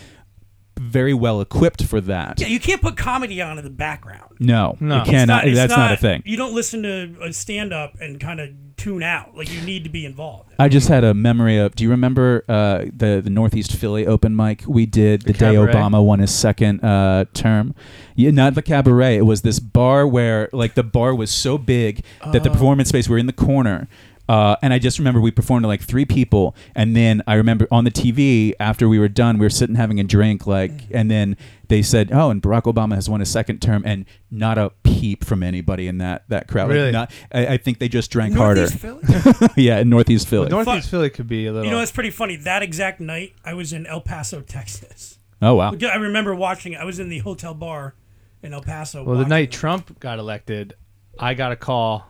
very well equipped for that. yeah you can't put comedy on in the background No, No. you It's cannot. it's that's not, a thing. you don't listen to a stand up and kind of tune out like you need to be involved I just had a memory of. Do you remember uh, the the Northeast Philly open mic we did the, day? Obama won his second uh, term? Yeah, not the cabaret. It was this bar where like the bar was so big that the Oh. performance space we were in the corner. Uh, and I just remember we performed to like three people, and then I remember on the TV after we were done, we were sitting having a drink, like, and then they said, "Oh, and Barack Obama has won his second term," and not a peep from anybody in that that crowd. Like, Really? not, I, I think they just drank Northeast harder. Philly? [LAUGHS] yeah, in Northeast Philly. Northeast Fuck. Philly could be a little. You know, it's pretty funny. That exact night, I was in El Paso, Texas. oh wow. I remember watching. I was in the hotel bar in El Paso. well, the watching night it. Trump got elected, I got a call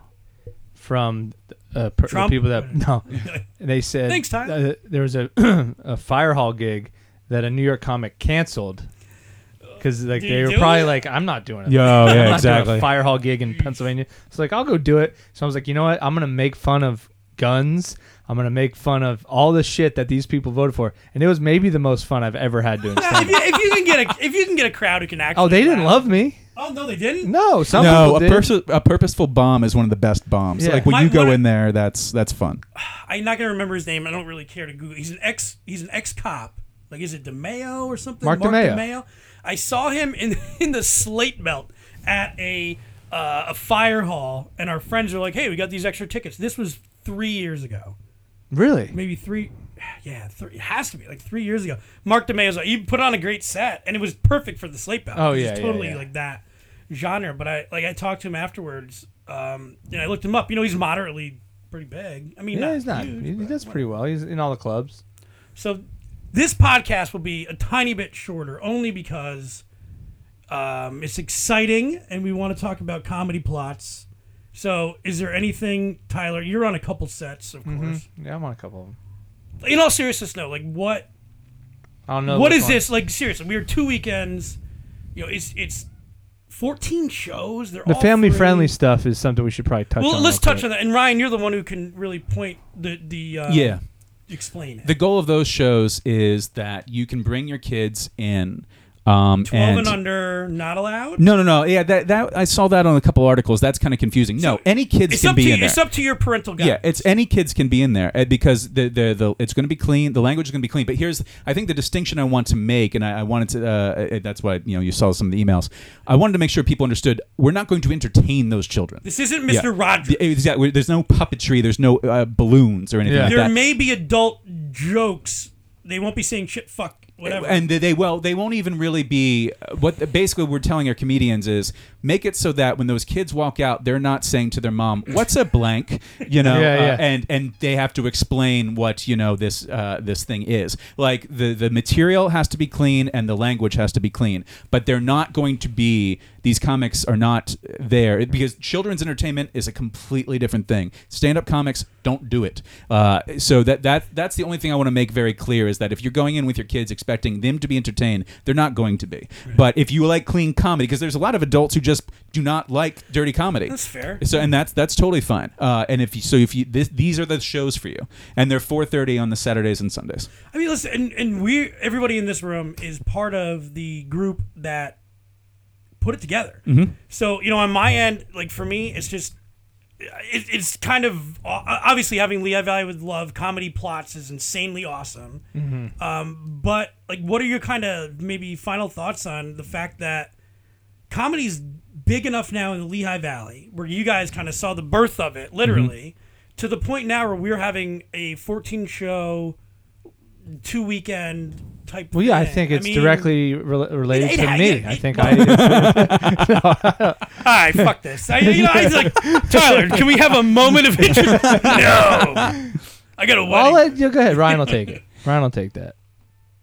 from uh, per, the people that [LAUGHS] no, [LAUGHS] they said Thanks, Ty. uh, there was a [CLEARS THROAT] a fire hall gig that a New York comic canceled because like Did they you were do probably it? like, I'm not doing it. Yo, [LAUGHS] I'm yeah, not doing exactly. a fire hall gig in Pennsylvania. It's like I'll go do it. So I was like, you know what? I'm gonna make fun of guns. I'm gonna make fun of all the shit that these people voted for, and it was maybe the most fun I've ever had doing if, stand you, if you can get a if you can get a crowd who can actually Oh, they didn't laugh- love me. Oh no, they didn't. No, some no, people a, did. pers- a purposeful bomb is one of the best bombs. Yeah. Like when My- you go what I- in there, that's that's fun. [SIGHS] I'm not gonna remember his name. I don't really care to Google. He's an ex. He's an ex cop. Like is it DeMeo or something? Mark DeMeo. I saw him in [LAUGHS] in the slate belt at a uh, a fire hall, and our friends are like, "Hey, we got these extra tickets." This was three years ago. Really? maybe three. Yeah, three, it has to be like three years ago. Mark DeMeo's like, he put on a great set, and it was perfect for the slate belt. Oh, yeah, yeah, totally yeah. like that genre. But I like I talked to him afterwards, um, and I looked him up. You know, he's moderately pretty big. I mean, Yeah, he's not. huge, He, does pretty well. He's in all the clubs. So this podcast will be a tiny bit shorter, only because um, it's exciting, and we want to talk about Comedy Platz. So, is there anything, Tyler? You're on a couple sets, of Mm-hmm. course. Yeah, I'm on a couple of them. In all seriousness, though, like what I don't know. What is one. this? Like seriously, we are two weekends. You know, it's it's fourteen shows. They're The family free. friendly stuff is something we should probably touch Well, on. let's touch quick. on that. And Ryan, you're the one who can really point the the uh, Yeah. explain it. The goal of those shows is that you can bring your kids in. Um, Twelve and, and under, not allowed. No, no, no. Yeah, that that I saw that on a couple articles. That's kind of confusing. No, any kids can be to in there. it's up to your parental guidance. Yeah, it's any kids can be in there uh, because the the, the it's going to be clean. The language is going to be clean. But here's I think the distinction I want to make, and I, I wanted to. Uh, uh, that's why you know you saw some of the emails. I wanted to make sure people understood we're not going to entertain those children. This isn't Yeah. Mr. Rogers. Yeah, Exactly. There's no puppetry. There's no uh, balloons or anything Yeah. like there that. may be adult jokes. They won't be saying shit, fuck, whatever. And they, well, they won't even really be. What basically we're telling our comedians is make it so that when those kids walk out, they're not saying to their mom, "What's a blank?" You know, Yeah, uh, and and they have to explain what you know this uh, this thing is. Like the the material has to be clean and the language has to be clean, but they're not going to be. These comics are not there because children's entertainment is a completely different thing. Stand up comics don't do it. Uh, so that that that's the only thing I want to make very clear is that if you're going in with your kids expecting them to be entertained, they're not going to be. But if you like clean comedy, because there's a lot of adults who just do not like dirty comedy. That's fair. So and that's that's totally fine. Uh, and if you, so, if you this, these are the shows for you, and they're 4:30 on the Saturdays and Sundays. I mean, listen, and, and we, everybody in this room is part of the group that put it together. Mm-hmm. So, you know, on my end, like for me, it's just, it, it's kind of obviously having Lehigh Valley with Love Comedy Platz is insanely awesome. Mm-hmm. Um, but like, what are your kind of maybe final thoughts on the fact that comedy's big enough now in the Lehigh Valley where you guys kind of saw the birth of it, literally, Mm-hmm. to the point now where we're having a 14 show, two weekend type. Well, yeah, I think it's mean, directly rel related It- to it- me. it- I think [LAUGHS] I. All right, fuck this. I, you know, I was like, Tyler, can we have a moment of [LAUGHS] interest? [LAUGHS] no, I got a I'll wedding. let you go ahead. Ryan will take it. Ryan will take that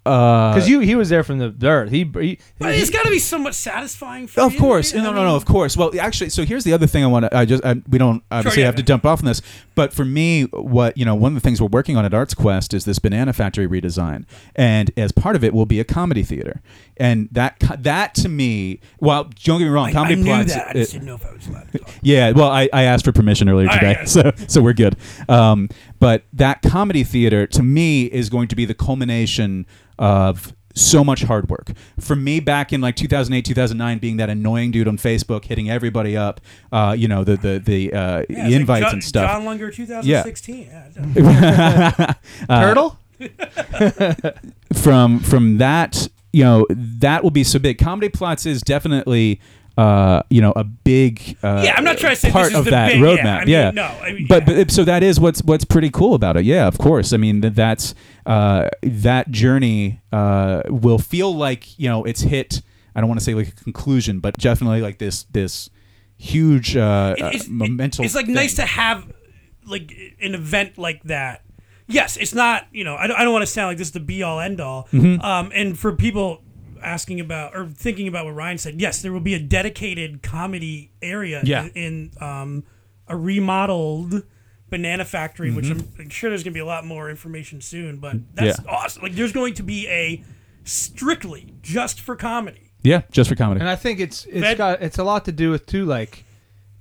because you he was there from the dirt. He, he, but it's got to be somewhat satisfying for Of you, course, right? no, I no, no. mean, Of course. Well, actually, so here's the other thing I want to. I just I, we don't obviously yeah, have to yeah. jump off on this, but for me, what you know, one of the things we're working on at ArtsQuest is this Banana Factory redesign, and as part of it will be a comedy theater, and that co- that to me, well, don't get me wrong, I, I comedy knew Platz. that. I it- just didn't know if I was allowed to talk. yeah, well, I, I asked for permission earlier All today, right. so so we're good. Um, but that comedy theater to me is going to be the culmination of so much hard work. For me, back in like 2008, 2009, being that annoying dude on Facebook, hitting everybody up, uh, you know, the the the, uh, Yeah, it's the like invites John, and stuff. John Lunger, 2016. Yeah. [LAUGHS] Uh, turtle. [LAUGHS] from from that you know that will be so big Comedy Platz is definitely uh, you know, a big uh, Yeah, I'm not trying to say this part is of the that big- yeah, roadmap. I mean, Yeah, no, I mean, but, yeah. but so that is what's what's pretty cool about it. Yeah, of course. I mean, th- that's uh, that journey uh, will feel like you know it's hit. I don't want to say like a conclusion, but definitely like this this huge uh, It- uh, it's, it- momental. it's like thing. nice to have like an event like that. Yes, it's not. You know, I don't, I don't want to sound like this is the be all end all. Mm-hmm. Um, and for people asking about or thinking about what Ryan said, yes, there will be a dedicated comedy area Yeah. in, in um, a remodeled banana factory, which I'm, I'm sure there's gonna be a lot more information soon. But that's Yeah. awesome. Like, there's going to be a strictly just for comedy. yeah, just for comedy. And I think it's it's That- got it's a lot to do with too like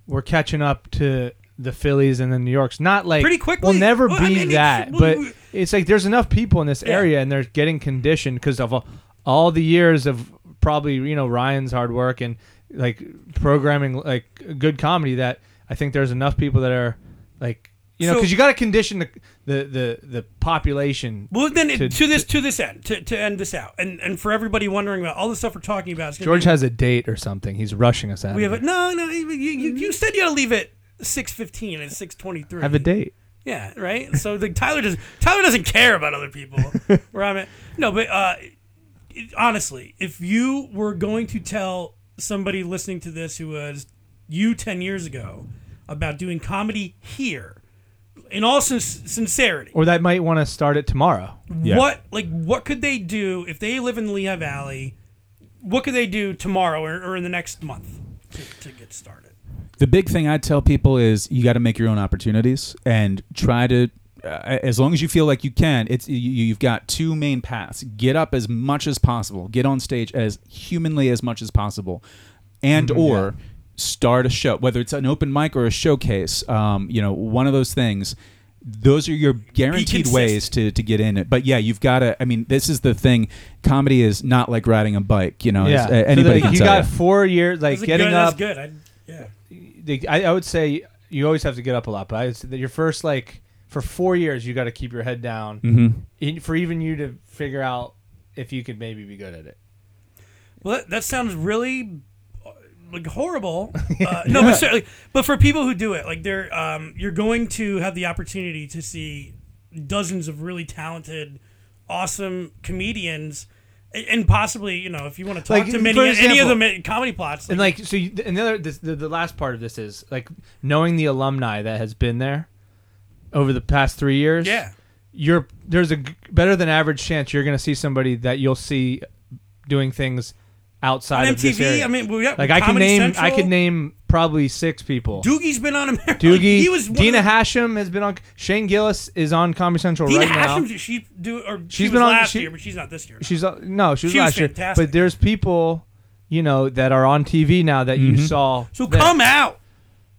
we're catching up to the Phillies and the New Yorks. Not like Pretty quickly? We'll never Well, be I mean, it's- that, well, but it's like there's enough people in this Yeah. area and they're getting conditioned because of all, all the years of probably you know Ryan's hard work and like programming like good comedy that I think there's enough people that are like you know So- because you got to condition the, the the the population. Well, then To- to, this to this end to, to end this out, and and for everybody wondering about all the stuff we're talking about, George be- has a date or something. He's rushing us out. we have a no no. You, you, you said you had to leave at six fifteen and six twenty three. have a date. Yeah, right. So the Tyler does Tyler doesn't care about other people. [LAUGHS] where I'm at. No, but uh, honestly, if you were going to tell somebody listening to this who was you ten years ago about doing comedy here, in all sin- sincerity, Or that might want to start it tomorrow. Yeah. what like what could they do if they live in the Lehigh Valley? What could they do tomorrow or, or in the next month to, to get started? The big thing I'd tell people is you got to make your own opportunities and try to. Uh, as long as you feel like you can, it's you, you've got two main paths. Get up as much as possible. Get on stage as humanly as much as possible, and or start a show, whether it's an open mic or a showcase. Um, you know, one of those things. Those are your guaranteed ways to, to get in it. But yeah, you've got to. I mean, this is the thing. Comedy is not like riding a bike. You know, Yeah, uh, anybody so can you tell got ya. four years, like That's getting good, up. That's good. I, yeah. the- I, I would say you always have to get up a lot, but I would say that your first like for four years you got to keep your head down Mhm. in, for even you to figure out if you could maybe be good at it. Well, that, that sounds really uh, like horrible. [LAUGHS] Uh, no, but certainly, but for people who do it, like they're um, you're going to have the opportunity to see dozens of really talented, awesome comedians. And possibly, you know, if you want to talk Like, to for many, any of example- them Comedy Platz, And like so, you, and the other this, the, the last part of this is like knowing the alumni that has been there over the past three years. yeah, you're there's a g- better than average chance you're going to see somebody that you'll see doing things outside on of this MTV. area. I mean, we got like I can Comedy name Central. I can name probably six people. Doogie's been on America. Doogie, he was one Dina of the- Hashem has been on. Shane Gillis is on Comedy Central Dina right Hashem, now. she do or she She's was been on- last she- year, but she's not this year. She's uh, no, she was She was last year. fantastic. But there's people, you know, that are on TV now that you saw. So that- come out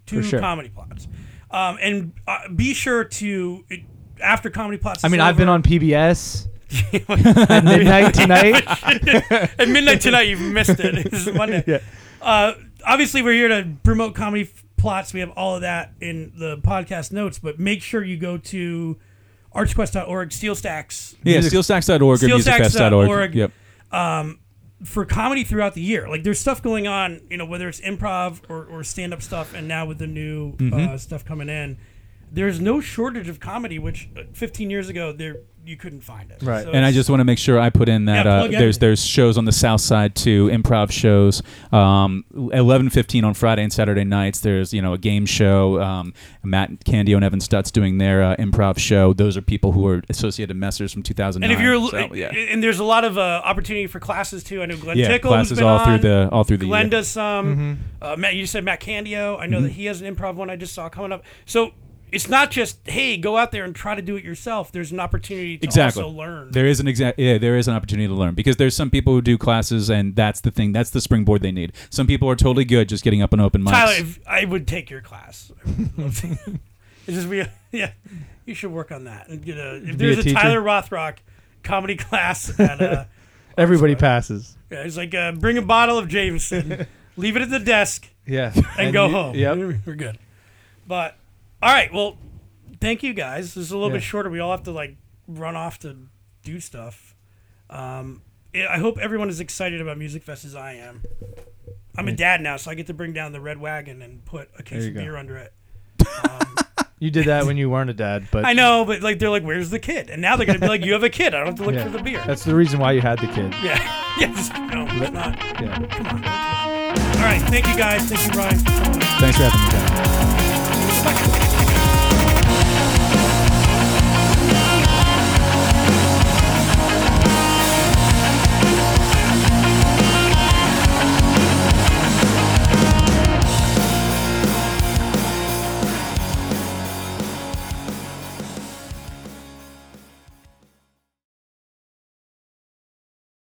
to sure. Comedy Platz, um, and uh, be sure to after Comedy Platz. I is mean, I've been on PBS [LAUGHS] at midnight tonight. [LAUGHS] at midnight tonight. You've missed it. This is Monday. Yeah. Uh, obviously, we're here to promote comedy f- Platz. We have all of that in the podcast notes, but make sure you go to artsquest.org, Steel Stacks Yeah, Music- steelstacks.org or Steelstacks.org. musikfest.org. Yep. For comedy throughout the year. Like there's stuff going on, you know, whether it's improv or, or stand up stuff, and now with the new Mm-hmm. uh, stuff coming in, there's no shortage of comedy. Which uh, 15 years ago, there you couldn't find it. Right. So And I just want to make sure I put in that Yeah, uh, there's there's shows on the south side too, improv shows. Um, Eleven fifteen on Friday and Saturday nights. There's you know a game show. Um, Matt Candio and Evan Stutz doing their uh, improv show. Those are people who are associated messers from 2009. and if you're So, yeah, and there's a lot of uh, opportunity for classes too. I know Glenn yeah, Tickle classes been all on. through the all through the Glenn year. does some. Mm-hmm. Uh, Matt, you said Matt Candio. I know that he has an improv one I just saw coming up. So it's not just hey, go out there and try to do it yourself. There's an opportunity to Exactly. also learn. There is an exact yeah, there is an opportunity to learn because there's some people who do classes and that's the thing. That's the springboard they need. Some people are totally good just getting up and open mics. Tyler, I would take your class. [LAUGHS] it's just be yeah. You should work on that and get a. If Be a there's a. Tyler Rothrock comedy [LAUGHS] class at uh, [LAUGHS] Everybody passes. yeah, it's like uh, bring a bottle of Jameson, leave it at the desk, Yeah. and, go you- home. Yep. we're good. But all right, well, thank you guys. This is a little Yeah. bit shorter. We all have to like run off to do stuff. Um, I hope everyone is excited about Musikfest as I am. I'm a dad now, so I get to bring down the red wagon and put a case of go. beer under it. [LAUGHS] You did that when [LAUGHS] you weren't a dad, but I know, but like they're like, "Where's the kid?" And now they're gonna be like, "You have a kid. I don't have to look Yeah. for the beer." that's the reason why you had the kid. [LAUGHS] yeah, yeah. Just, no, it's not. Yeah. Come on. All right, thank you guys. Thank you, Ryan. Thanks for having me. Guys.